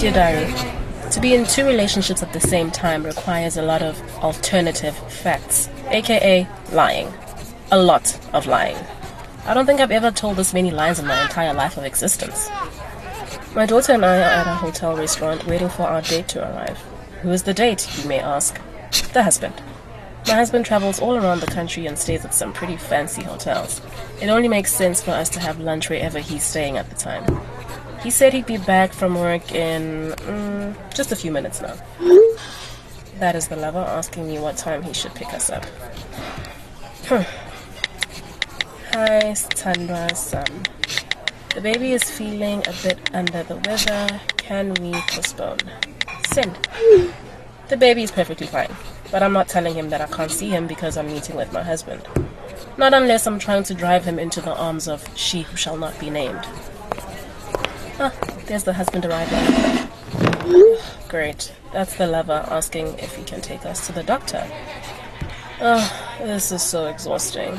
Dear Diary, to be in two relationships at the same time requires a lot of alternative facts, aka lying. A lot of lying. I don't think I've ever told this many lies in my entire life of existence. My daughter and I are at a hotel restaurant waiting for our date to arrive. Who is the date, you may ask? The husband. My husband travels all around the country and stays at some pretty fancy hotels. It only makes sense for us to have lunch wherever he's staying at the time. He said he'd be back from work in mm, just a few minutes now. That is the lover asking me what time he should pick us up. Hi, Tandra Sam. The baby is feeling a bit under the weather. Can we postpone? Send. The baby is perfectly fine, but I'm not telling him that I can't see him because I'm meeting with my husband. Not unless I'm trying to drive him into the arms of she who shall not be named. Ah, there's the husband arriving. Great. That's the lover asking if he can take us to the doctor. Oh, this is so exhausting.